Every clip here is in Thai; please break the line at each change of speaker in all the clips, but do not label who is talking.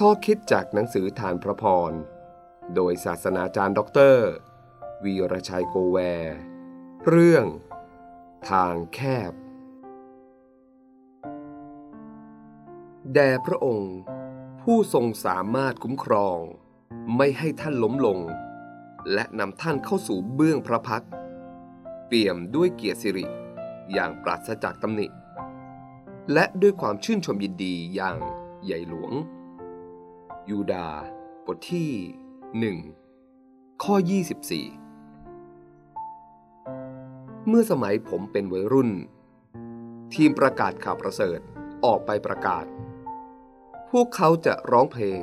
ข้อคิดจากหนังสือธารพระพร โดยศาสนาจารย์ด็อกเตอร์ วีรชัยโกแวร์เรื่อง ทางแคบ แด่พระองค์ ผู้ทรงสามารถคุ้มครอง ไม่ให้ท่านล้มลง และนำท่านเข้าสู่เบื้องพระพักตร์เปี่ยมด้วยเกียรติสิริ อย่างปราศจากตำหนิ และด้วยความชื่นชมยินดีอย่างใหญ่หลวง ยูดาบทที่หนึ่งข้อ 24 เมื่อสมัยผมเป็นวัยรุ่น ทีมประกาศข่าวประเสริฐออกไปประกาศ พวกเขาจะร้องเพลง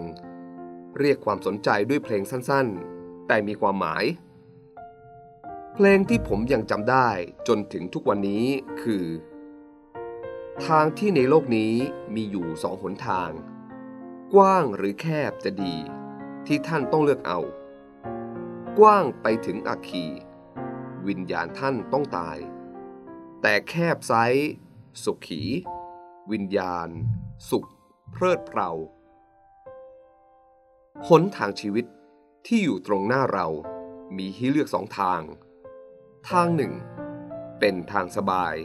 เรียกความสนใจด้วยเพลงสั้นๆ แต่มีความหมาย เพลงที่ผมยังจำได้จนถึงทุกวันนี้คือ ทางที่ในโลกนี้มีอยู่สองหนทาง กว้างหรือแคบจะดี ที่ท่านต้องเลือกเอา กว้างไปถึงอาคี วิญญาณท่านต้องตาย แต่แคบไซส์สุขี วิญญาณ สุข เพลิดเพลาหนทางชีวิตที่อยู่ตรงหน้าเรามีให้เลือกสองทาง ทางหนึ่ง เป็นทางสบาย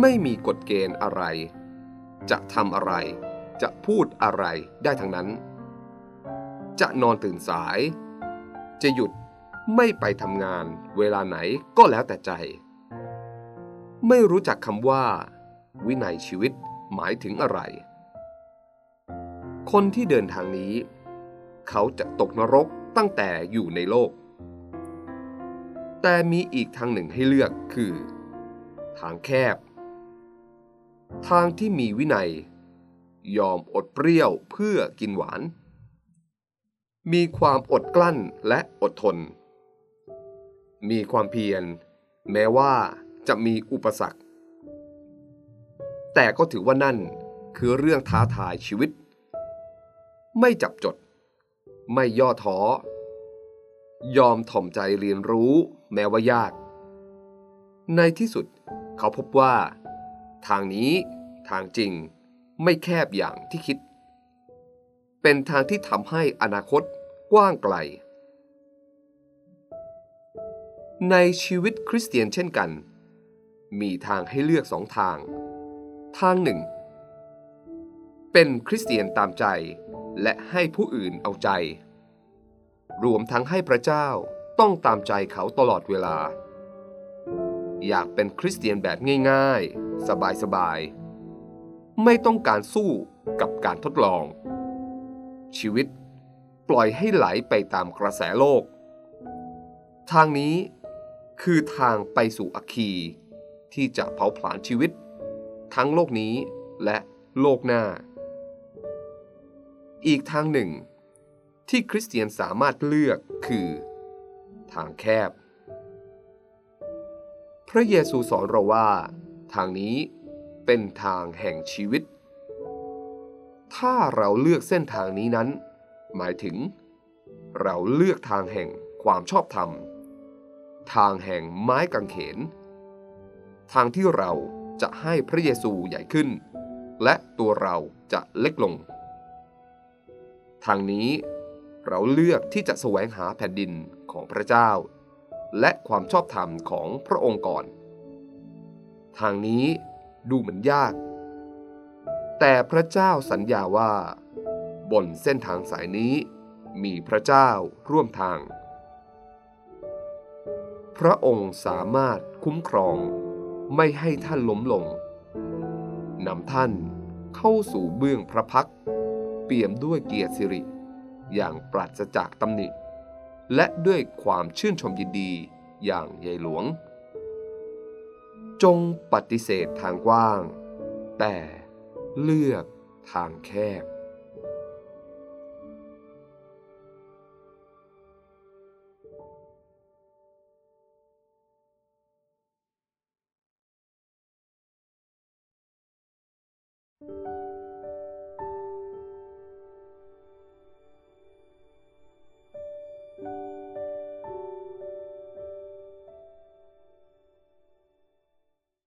ไม่มีกฎเกณฑ์อะไร จะทำอะไร จะพูดอะไรได้ทั้งนั้น จะนอนตื่นสาย จะหยุดไม่ไปทำงานเวลาไหนก็แล้วแต่ใจ ไม่รู้จักคำว่า วินัยชีวิตหมายถึงอะไร คนที่เดินทางนี้ เขาจะตกนรกตั้งแต่อยู่ในโลก แต่มีอีกทางหนึ่งให้เลือกคือ ทางแคบ ทางที่มีวินัย ยอมอดเปรี้ยวเพื่อกินหวาน มีความอดกลั้นและอดทน มีความเพียร แม้ว่าจะมีอุปสรรค แต่ก็ถือว่านั่นคือเรื่องท้าทายชีวิต ไม่จับจด ไม่ย่อท้อ ยอมถ่อมใจเรียนรู้แม้ว่ายาก ในที่สุดเขาพบว่า ทางนี้ทางจริง ไม่แคบอย่างที่คิด เป็นทางที่ทำให้อนาคตกว้างไกล ในชีวิตคริสเตียนเช่นกัน มีทางให้เลือกสองทาง ทางหนึ่ง เป็นคริสเตียนตามใจและให้ผู้อื่นเอาใจ รวมทั้งให้พระเจ้าต้องตามใจเขาตลอดเวลา อยากเป็นคริสเตียนแบบง่าย ๆ สบายๆ ไม่ต้องการสู้กับการทดลอง ชีวิตปล่อยให้ไหลไปตามกระแสโลก ทางนี้คือทางไปสู่อัคคีที่จะเผาผลาญชีวิต ทั้งโลกนี้และโลกหน้า อีกทางหนึ่ง ที่คริสเตียนสามารถเลือกคือ ทางแคบ พระเยซูสอนเราว่า ทางนี้ เป็นทางแห่งชีวิต ถ้าเราเลือกเส้นทางนี้นั้น หมายถึง เราเลือกทางแห่งความชอบธรรม ทางแห่งไม้กางเขน ทางที่เราจะให้พระเยซูใหญ่ขึ้น และตัวเราจะเล็กลง ทางนี้เราเลือกที่จะแสวงหาแผ่นดินของพระเจ้า และความชอบธรรมของพระองค์ก่อน ทางนี้ ดูเหมือนยาก แต่พระเจ้าสัญญาว่า บนเส้นทางสายนี้ มีพระเจ้าร่วมทาง พระองค์สามารถคุ้มครองไม่ให้ท่านล้มลงนำท่านเข้าสู่เบื้องพระพัก เปี่ยมด้วยเกียรติสิริ อย่างปราศจากตำหนิ และด้วยความชื่นชมยินดีอย่างใหญ่หลวง จงปฏิเสธทางกว้าง แต่เลือกทางแคบ